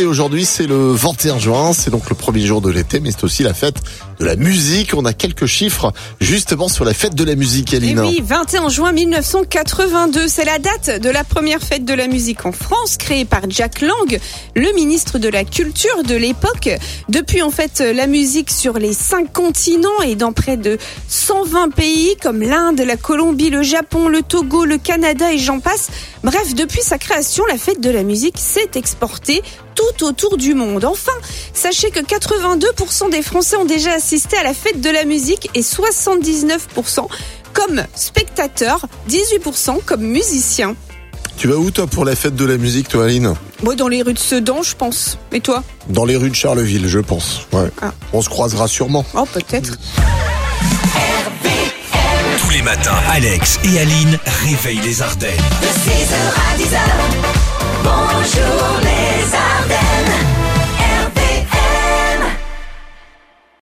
Et aujourd'hui, c'est le 21 juin, c'est donc le premier jour de l'été, mais c'est aussi la fête de la musique. On a quelques chiffres justement sur la fête de la musique, Et Aline. oui, 21 juin 1982, c'est la date de la première fête de la musique en France, créée par Jack Lang, le ministre de la Culture de l'époque. Depuis en fait la musique sur les cinq continents et dans près de 120 pays comme l'Inde, la Colombie, le Japon, le Togo, le Canada et j'en passe. Bref, depuis sa création, la fête de la musique s'est exportée tout autour du monde. Enfin, sachez que 82% des Français ont déjà assisté à la fête de la musique et 79% comme spectateurs, 18% comme musiciens. Tu vas où toi pour la fête de la musique, toi, Aline? Moi, dans les rues de Sedan, je pense. Et toi? Dans les rues de Charleville, je pense. Ouais. Ah. On se croisera sûrement. Oh, peut-être. Tous les matins, Alex et Aline réveillent les Ardennes.